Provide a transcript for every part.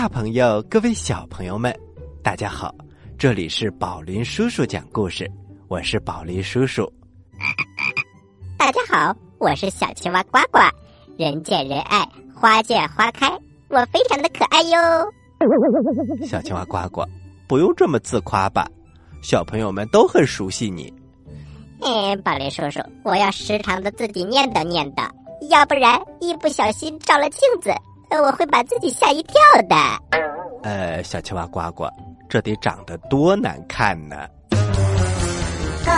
大朋友，各位小朋友们，大家好！这里是宝林叔叔讲故事，我是宝林叔叔。大家好，我是小青蛙呱呱，人见人爱，花见花开，我非常的可爱哟。小青蛙呱呱，不用这么自夸吧？小朋友们都很熟悉你。嗯，宝林叔叔，我要时常的自己念叨念叨，要不然一不小心照了镜子，我会把自己吓一跳的。呃，小青蛙呱呱，这得长得多难看呢！故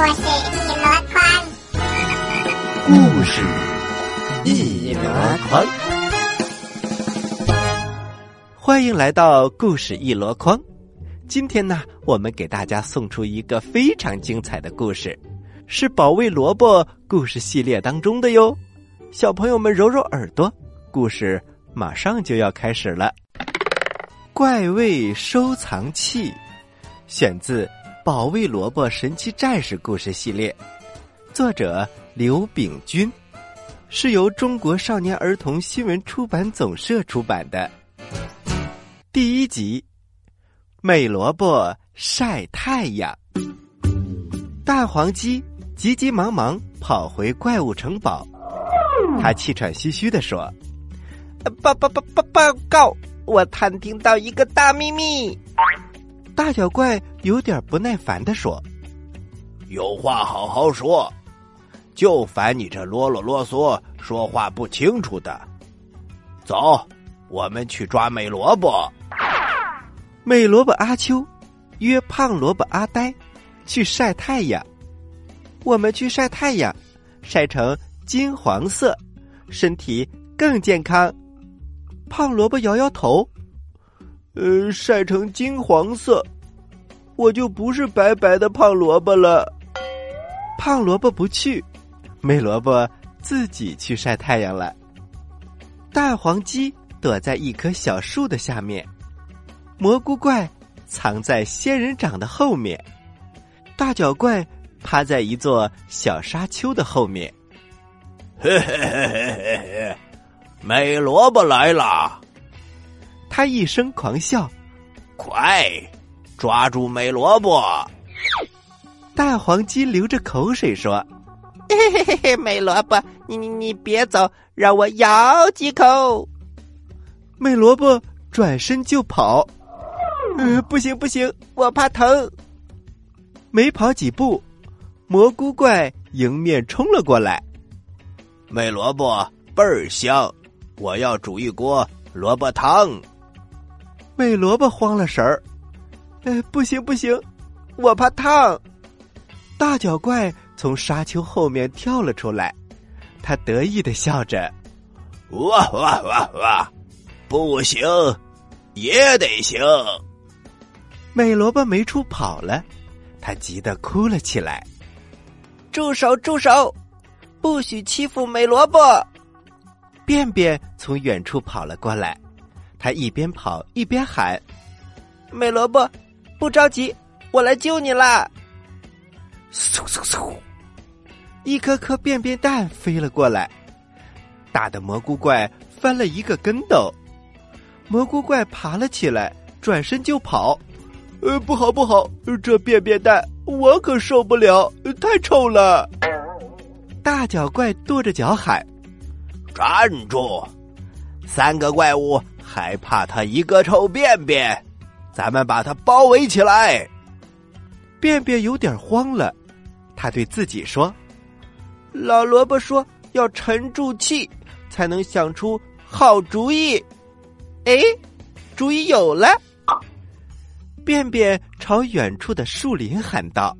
事一箩筐，故事一箩筐，欢迎来到故事一箩筐。今天呢，我们给大家送出一个非常精彩的故事，是保卫萝卜故事系列当中的哟。小朋友们揉揉耳朵，故事马上就要开始了。怪味收藏器，选自《保卫萝卜神奇战士》故事系列，作者刘炳军，是由中国少年儿童新闻出版总社出版的。第一集，美萝卜晒太阳。大黄鸡急急忙忙跑回怪物城堡，他气喘吁吁地说：“报报报报报告！我探听到一个大秘密。”大脚怪有点不耐烦的说：“有话好好说，就烦你这啰啰啰嗦、说话不清楚的。走，我们去抓美萝卜。美萝卜阿秋约胖萝卜阿呆去晒太阳。我们去晒太阳，晒成金黄色，身体更健康。胖萝卜摇摇头，呃，晒成金黄色，我就不是白白的胖萝卜了。胖萝卜不去，美萝卜自己去晒太阳了。大黄鸡躲在一棵小树的下面。蘑菇怪藏在仙人掌的后面，大脚怪趴在一座小沙丘的后面。嘿嘿嘿嘿嘿嘿，美萝卜来了！他一声狂笑，快抓住美萝卜！大黄鸡流着口水说：“嘿嘿嘿嘿，美萝卜，你你你别走，让我咬几口。”美萝卜转身就跑。呃，不行不行，我怕疼。没跑几步，蘑菇怪迎面冲了过来。美萝卜倍儿香，我要煮一锅萝卜汤。美萝卜慌了神儿，呃，不行不行，我怕烫。大脚怪从沙丘后面跳了出来，他得意的笑着：“哇哇哇哇，不行，也得行。”美萝卜没处跑了，他急得哭了起来。住手！住手！不许欺负美萝卜！便便从远处跑了过来，他一边跑一边喊：“美萝卜，不着急，我来救你啦！”嗖嗖嗖，一颗颗便便蛋飞了过来，打的蘑菇怪翻了一个跟斗。蘑菇怪爬了起来，转身就跑。呃，不好不好，这便便蛋我可受不了，太臭了！大脚怪跺着脚喊：“站住！三个怪物还怕他一个臭便便？咱们把他包围起来！”便便有点慌了，他对自己说：“老萝卜说要沉住气，才能想出好主意。”哎，主意有了！便便朝远处的树林喊道：“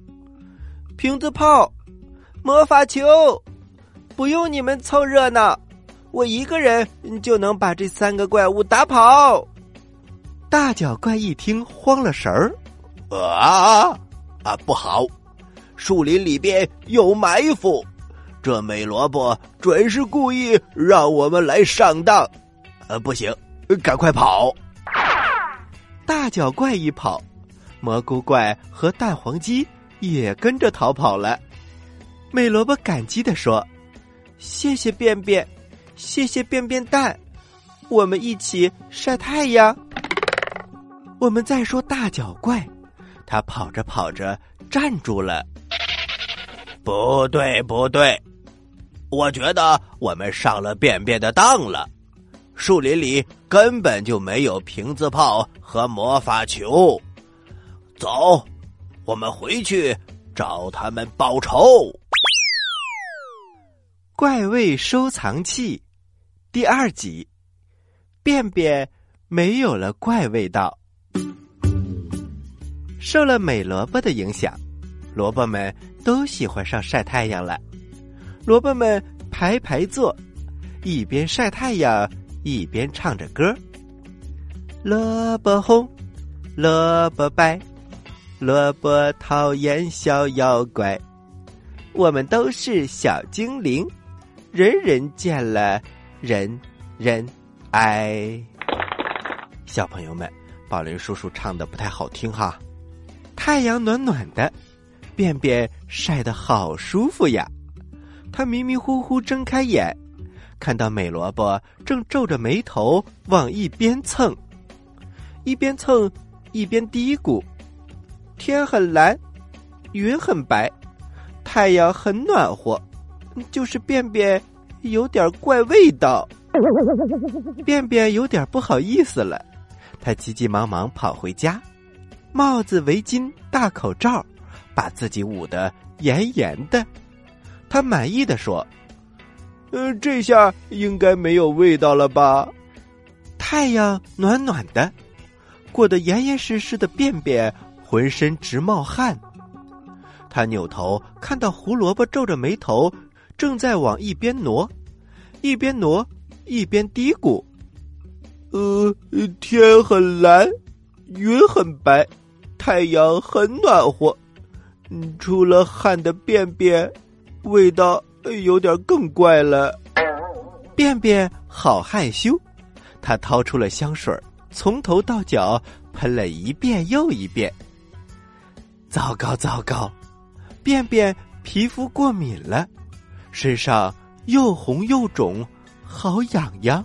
瓶子炮，魔法球，不用你们凑热闹，我一个人就能把这三个怪物打跑。”大脚怪一听慌了神儿，啊啊！不好，树林里边有埋伏，这美萝卜准是故意让我们来上当。呃，不行，赶快跑！大脚怪一跑，蘑菇怪和蛋黄鸡也跟着逃跑了。美萝卜感激的说：“谢谢便便，谢谢便便蛋，我们一起晒太阳。”我们再说大脚怪，他跑着跑着站住了。不对，不对，我觉得我们上了便便的当了。树林里根本就没有瓶子炮和魔法球。走，我们回去找他们报仇。怪味收藏器第二集，便便没有了怪味道。受了美萝卜的影响，萝卜们都喜欢上晒太阳了。萝卜们排排坐，一边晒太阳一边唱着歌。萝卜红，萝卜白，萝卜讨厌小妖怪。我们都是小精灵，人人见了人人爱。小朋友们，宝林叔叔唱的不太好听哈。太阳暖暖的，便便晒得好舒服呀。他迷迷糊糊睁开眼，看到美萝卜正皱着眉头往一边蹭，一边蹭一边嘀咕：“天很蓝，云很白，太阳很暖和，就是便便有点怪味道。”便便有点不好意思了，他急急忙忙跑回家。帽子、围巾、大口罩，把自己捂得严严的。他满意的说：“嗯，这下应该没有味道了吧？”太阳暖暖的，裹得严严实实的便便浑身直冒汗。他扭头看到胡萝卜皱着眉头，正在往一边挪，一边挪一边嘀咕：“呃，天很蓝，云很白。”太阳很暖和，嗯出了汗的便便味道有点更怪了。便便好害羞，他掏出了香水，从头到脚喷了一遍又一遍。糟糕糟糕，便便皮肤过敏了，身上又红又肿，好痒痒。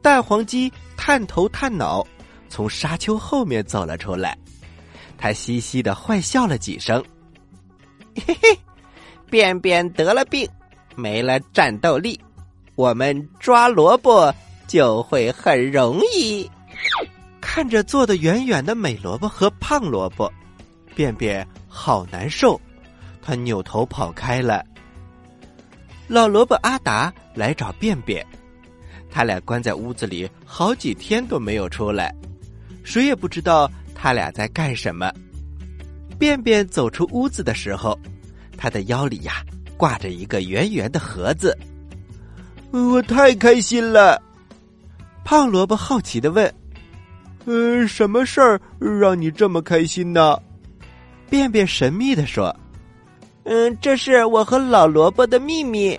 蛋黄鸡探头探脑，从沙丘后面走了出来。他嘻嘻的坏笑了几声，嘿嘿，便便得了病，没了战斗力，我们抓萝卜就会很容易。看着坐得远远的美萝卜和胖萝卜，便便好难受，他扭头跑开了。老萝卜阿达来找便便，他俩关在屋子里好几天都没有出来，谁也不知道。他俩在干什么？便便走出屋子的时候，他的腰里呀挂着一个圆圆的盒子。我太开心了！胖萝卜好奇的问：“嗯，什么事儿让你这么开心呢？”便便神秘的说：“嗯，这是我和老萝卜的秘密。”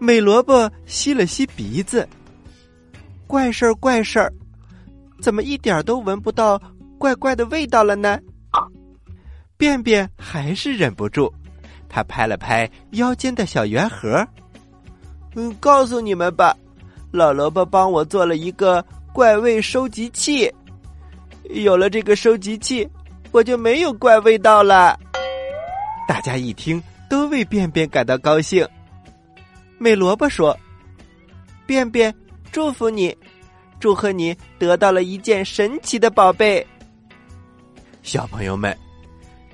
美萝卜吸了吸鼻子：“怪事儿，怪事儿，怎么一点都闻不到？”怪怪的味道了呢，便便还是忍不住，他拍了拍腰间的小圆盒，嗯，告诉你们吧，老萝卜帮我做了一个怪味收集器，有了这个收集器，我就没有怪味道了。大家一听，都为便便感到高兴。美萝卜说：“便便，祝福你，祝贺你得到了一件神奇的宝贝。”小朋友们，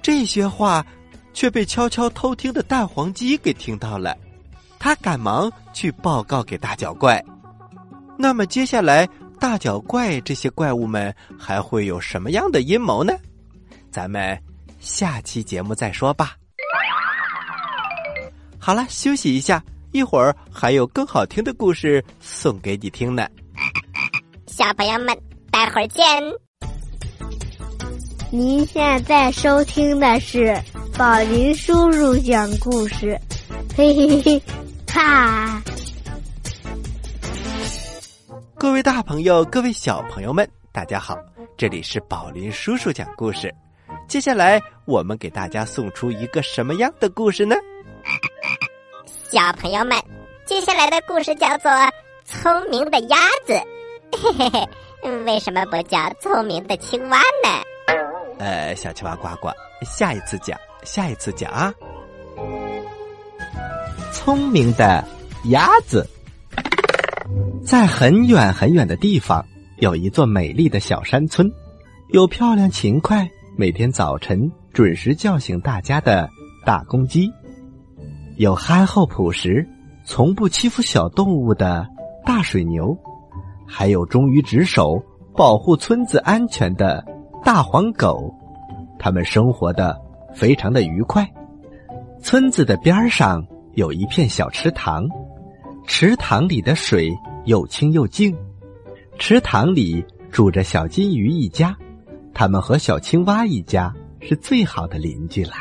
这些话却被悄悄偷听的蛋黄鸡给听到了，他赶忙去报告给大脚怪。那么接下来，大脚怪这些怪物们还会有什么样的阴谋呢？咱们下期节目再说吧。好了，休息一下，一会儿还有更好听的故事送给你听呢。小朋友们，待会儿见。您现在收听的是宝林叔叔讲故事，嘿嘿嘿，哈！各位大朋友，各位小朋友们，大家好，这里是宝林叔叔讲故事。接下来我们给大家送出一个什么样的故事呢？小朋友们，接下来的故事叫做《聪明的鸭子》。嘿嘿嘿，为什么不叫聪明的青蛙呢？呃，小青蛙呱呱，下一次讲，下一次讲啊。聪明的鸭子，在很远很远的地方，有一座美丽的小山村，有漂亮勤快、每天早晨准时叫醒大家的大公鸡，有憨厚朴实、从不欺负小动物的大水牛，还有忠于职守、保护村子安全的大黄狗。他们生活的非常的愉快。村子的边上有一片小池塘，池塘里的水又清又净。池塘里住着小金鱼一家，他们和小青蛙一家是最好的邻居啦。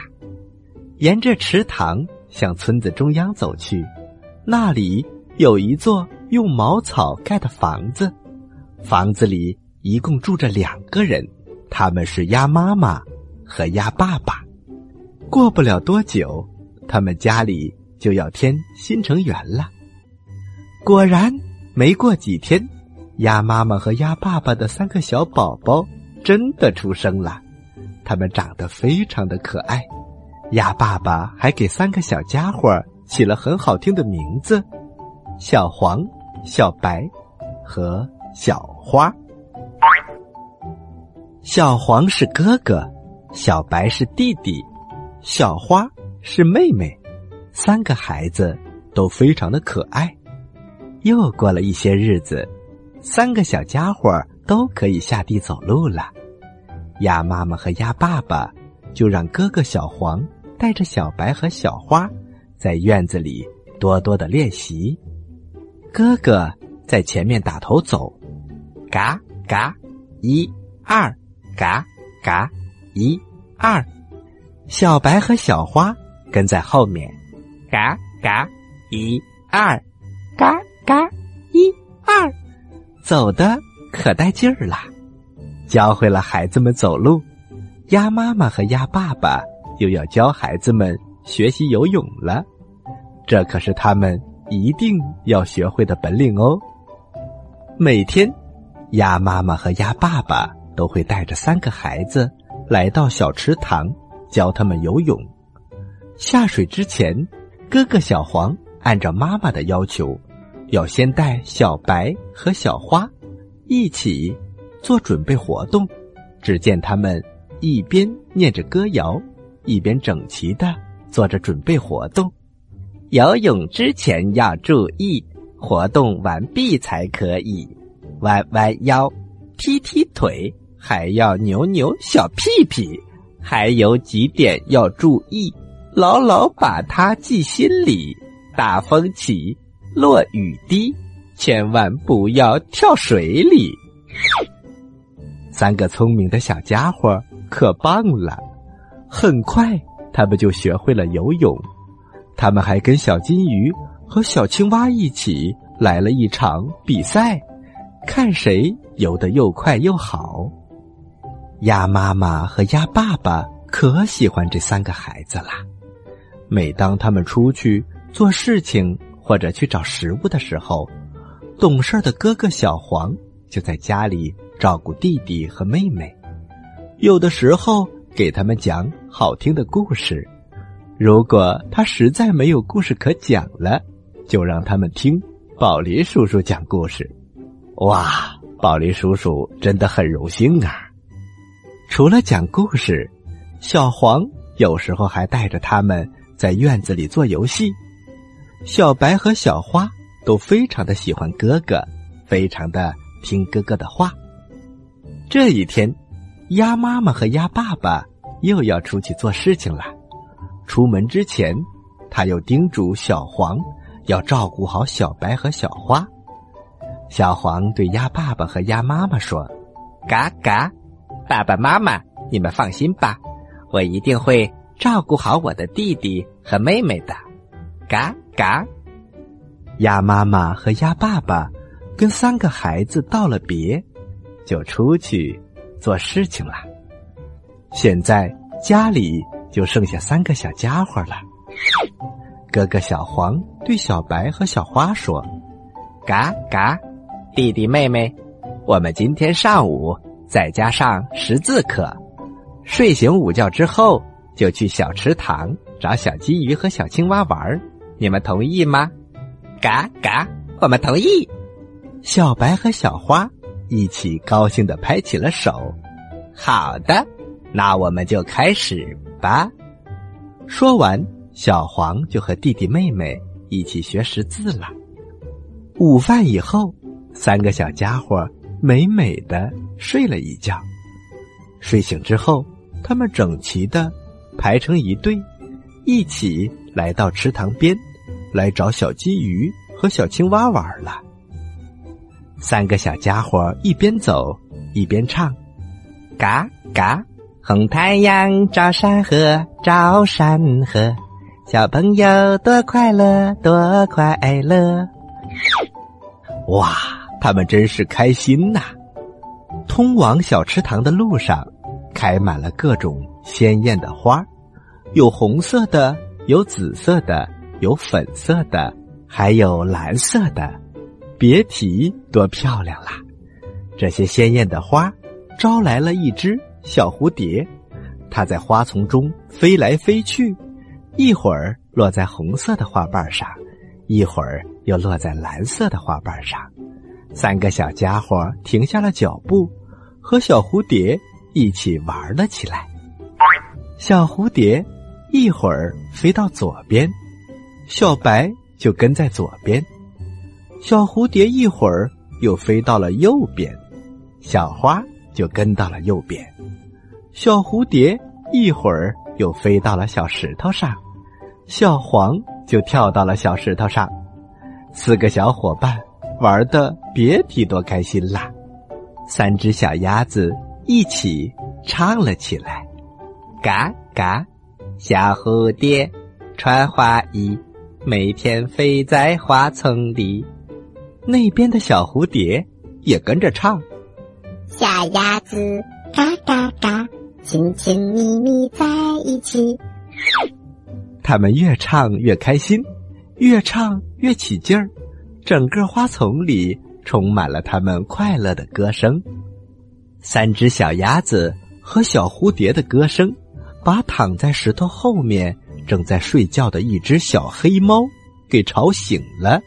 沿着池塘向村子中央走去，那里有一座用茅草盖的房子，房子里一共住着两个人，他们是鸭妈妈。和鸭爸爸，过不了多久，他们家里就要添新成员了。果然，没过几天，鸭妈妈和鸭爸爸的三个小宝宝真的出生了。他们长得非常的可爱，鸭爸爸还给三个小家伙起了很好听的名字：小黄、小白和小花。小黄是哥哥。小白是弟弟，小花是妹妹，三个孩子都非常的可爱。又过了一些日子，三个小家伙都可以下地走路了。鸭妈妈和鸭爸爸就让哥哥小黄带着小白和小花在院子里多多的练习。哥哥在前面打头走，嘎嘎，一二，嘎嘎。一、二，小白和小花跟在后面，嘎嘎，一、二，嘎嘎，一、二，走的可带劲儿了。教会了孩子们走路，鸭妈妈和鸭爸爸又要教孩子们学习游泳了。这可是他们一定要学会的本领哦。每天，鸭妈妈和鸭爸爸都会带着三个孩子。来到小池塘，教他们游泳。下水之前，哥哥小黄按照妈妈的要求，要先带小白和小花一起做准备活动。只见他们一边念着歌谣，一边整齐的做着准备活动。游泳之前要注意，活动完毕才可以弯弯腰，踢踢腿。还要扭扭小屁屁，还有几点要注意，牢牢把它记心里。大风起，落雨滴，千万不要跳水里。三个聪明的小家伙可棒了，很快他们就学会了游泳。他们还跟小金鱼和小青蛙一起来了一场比赛，看谁游得又快又好。鸭妈妈和鸭爸爸可喜欢这三个孩子啦。每当他们出去做事情或者去找食物的时候，懂事的哥哥小黄就在家里照顾弟弟和妹妹，有的时候给他们讲好听的故事。如果他实在没有故事可讲了，就让他们听宝林叔叔讲故事。哇，宝林叔叔真的很荣幸啊！除了讲故事，小黄有时候还带着他们在院子里做游戏。小白和小花都非常的喜欢哥哥，非常的听哥哥的话。这一天，鸭妈妈和鸭爸爸又要出去做事情了。出门之前，他又叮嘱小黄要照顾好小白和小花。小黄对鸭爸爸和鸭妈妈说：“嘎嘎。”爸爸妈妈，你们放心吧，我一定会照顾好我的弟弟和妹妹的。嘎嘎，鸭妈妈和鸭爸爸跟三个孩子道了别，就出去做事情了。现在家里就剩下三个小家伙了。哥哥小黄对小白和小花说：“嘎嘎，弟弟妹妹，我们今天上午在家上识字课，睡醒午觉之后就去小池塘找小金鱼和小青蛙玩儿。你们同意吗？”嘎嘎，我们同意。小白和小花一起高兴的拍起了手。好的，那我们就开始吧。说完。小黄就和弟弟妹妹一起学识字了。午饭以后，三个小家伙美美的睡了一觉。睡醒之后，他们整齐的排成一队，一起来到池塘边，来找小金鱼和小青蛙玩了。三个小家伙一边走一边唱：“嘎嘎，红太阳照山河，照山河。”小朋友多快乐，多快乐！哇，他们真是开心呐！通往小池塘的路上，开满了各种鲜艳的花，有红色的，有紫色的，有粉色的，还有蓝色的，别提多漂亮啦！这些鲜艳的花招来了一只小蝴蝶，它在花丛中飞来飞去。一会儿落在红色的花瓣上，一会儿又落在蓝色的花瓣上。三个小家伙停下了脚步，和小蝴蝶一起玩了起来。小蝴蝶一会儿飞到左边，小白就跟在左边；小蝴蝶一会儿又飞到了右边，小花就跟到了右边。小蝴蝶一会儿又飞到了小石头上。小黄就跳到了小石头上，四个小伙伴玩的别提多开心啦！三只小鸭子一起唱了起来：“嘎嘎，小蝴蝶穿花衣，每天飞在花丛里。”那边的小蝴蝶也跟着唱：“小鸭子嘎嘎嘎，亲亲密密在一起。”他们越唱越开心，越唱越起劲儿，整个花丛里充满了他们快乐的歌声。三只小鸭子和小蝴蝶的歌声，把躺在石头后面正在睡觉的一只小黑猫给吵醒了。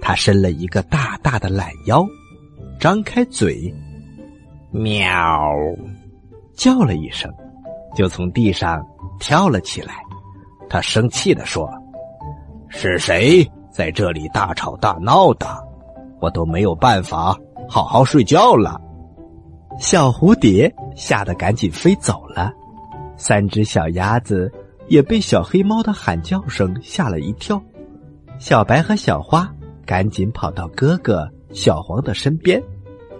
它伸了一个大大的懒腰，张开嘴，喵，叫了一声，就从地上跳了起来。他生气地说：“是谁在这里大吵大闹的？我都没有办法好好睡觉了。”小蝴蝶吓得赶紧飞走了，三只小鸭子也被小黑猫的喊叫声吓了一跳。小白和小花赶紧跑到哥哥小黄的身边：“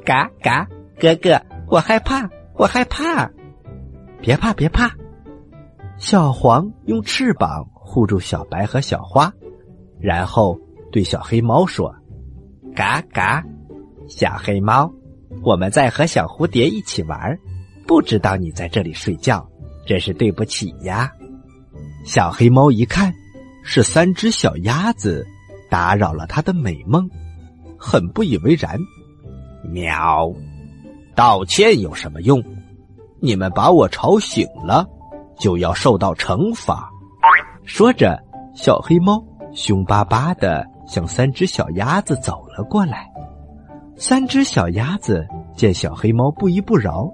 嘎嘎，哥哥，我害怕，我害怕，别怕，别怕。”小黄用翅膀护住小白和小花，然后对小黑猫说：“嘎嘎，小黑猫，我们在和小蝴蝶一起玩，不知道你在这里睡觉，真是对不起呀。”小黑猫一看是三只小鸭子打扰了它的美梦，很不以为然。喵，道歉有什么用？你们把我吵醒了。就要受到惩罚。说着，小黑猫凶巴巴的向三只小鸭子走了过来。三只小鸭子见小黑猫不依不饶，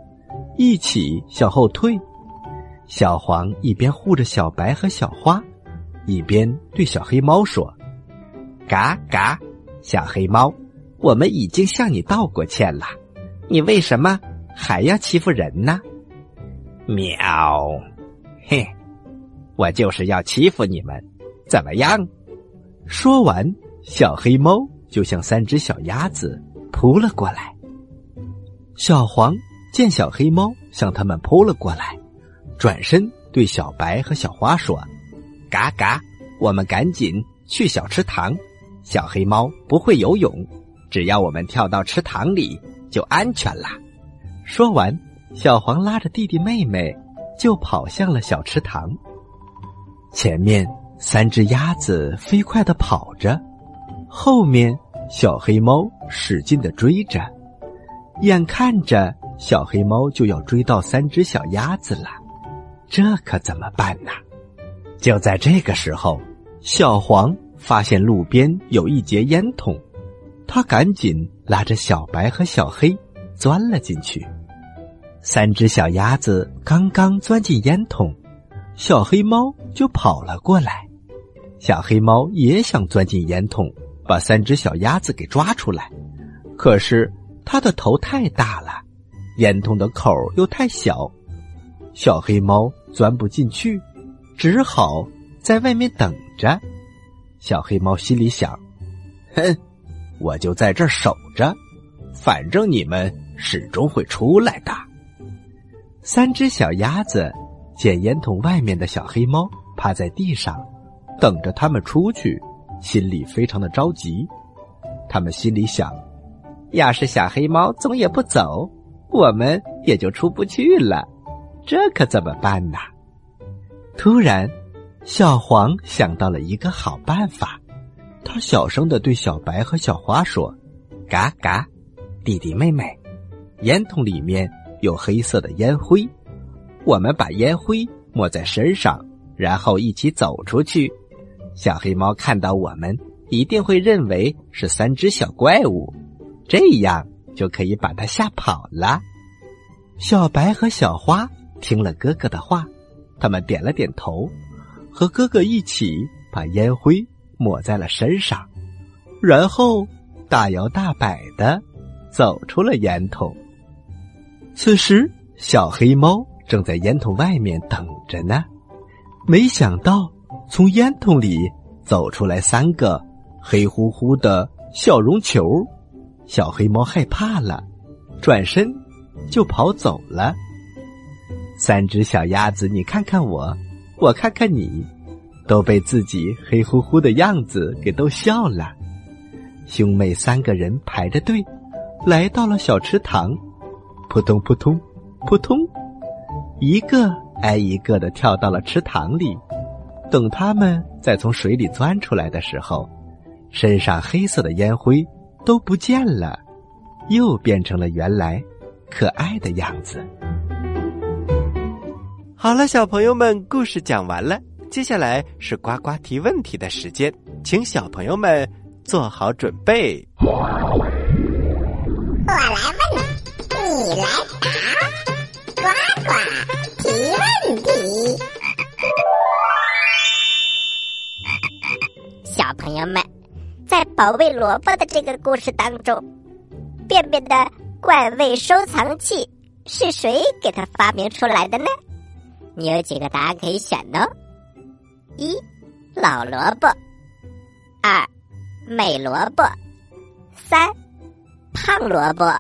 一起向后退。小黄一边护着小白和小花，一边对小黑猫说：“嘎嘎，小黑猫，我们已经向你道过歉了，你为什么还要欺负人呢？”喵。嘿，我就是要欺负你们，怎么样？说完，小黑猫就向三只小鸭子扑了过来。小黄见小黑猫向他们扑了过来，转身对小白和小花说：“嘎嘎，我们赶紧去小池塘。小黑猫不会游泳，只要我们跳到池塘里就安全了。”说完，小黄拉着弟弟妹妹就跑向了小池塘。前面三只鸭子飞快的跑着，后面小黑猫使劲的追着，眼看着小黑猫就要追到三只小鸭子了，这可怎么办呢？就在这个时候，小黄发现路边有一节烟筒，他赶紧拉着小白和小黑钻了进去。三只小鸭子刚刚钻进烟筒。小黑猫就跑了过来，小黑猫也想钻进烟筒，把三只小鸭子给抓出来，可是它的头太大了，烟筒的口又太小，小黑猫钻不进去，只好在外面等着。小黑猫心里想：“哼，我就在这儿守着，反正你们始终会出来的。”三只小鸭子。见烟筒外面的小黑猫趴在地上，等着他们出去，心里非常的着急。他们心里想：要是小黑猫总也不走，我们也就出不去了。这可怎么办呢？突然，小黄想到了一个好办法，他小声的对小白和小花说：“嘎嘎，弟弟妹妹，烟筒里面有黑色的烟灰。”我们把烟灰抹在身上，然后一起走出去。小黑猫看到我们，一定会认为是三只小怪物，这样就可以把它吓跑了。小白和小花听了哥哥的话，他们点了点头，和哥哥一起把烟灰抹在了身上，然后大摇大摆的走出了烟筒。此时，小黑猫。正在烟筒外面等着呢，没想到从烟筒里走出来三个黑乎乎的小绒球，小黑猫害怕了，转身就跑走了。三只小鸭子，你看看我，我看看你，都被自己黑乎乎的样子给逗笑了。兄妹三个人排着队，来到了小池塘，扑通扑通扑通。一个挨一个的跳到了池塘里，等他们再从水里钻出来的时候，身上黑色的烟灰都不见了，又变成了原来可爱的样子。好了，小朋友们，故事讲完了，接下来是呱呱提问题的时间，请小朋友们做好准备。我来问，你来答。呱呱提问题，小朋友们，在保卫萝卜的这个故事当中，便便的怪味收藏器是谁给他发明出来的呢？你有几个答案可以选呢？一老萝卜，二美萝卜，三胖萝卜。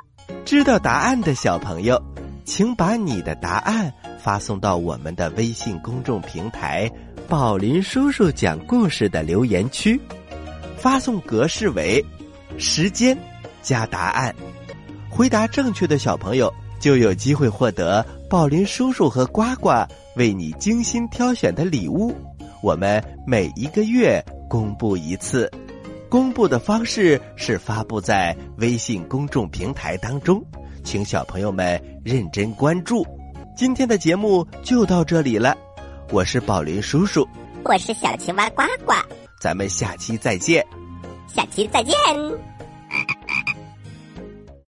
知道答案的小朋友。请把你的答案发送到我们的微信公众平台“宝林叔叔讲故事”的留言区，发送格式为时间加答案。回答正确的小朋友就有机会获得宝林叔叔和呱呱为你精心挑选的礼物。我们每一个月公布一次，公布的方式是发布在微信公众平台当中。请小朋友们认真关注，今天的节目就到这里了。我是宝林叔叔，我是小青蛙呱呱，咱们下期再见。下期再见。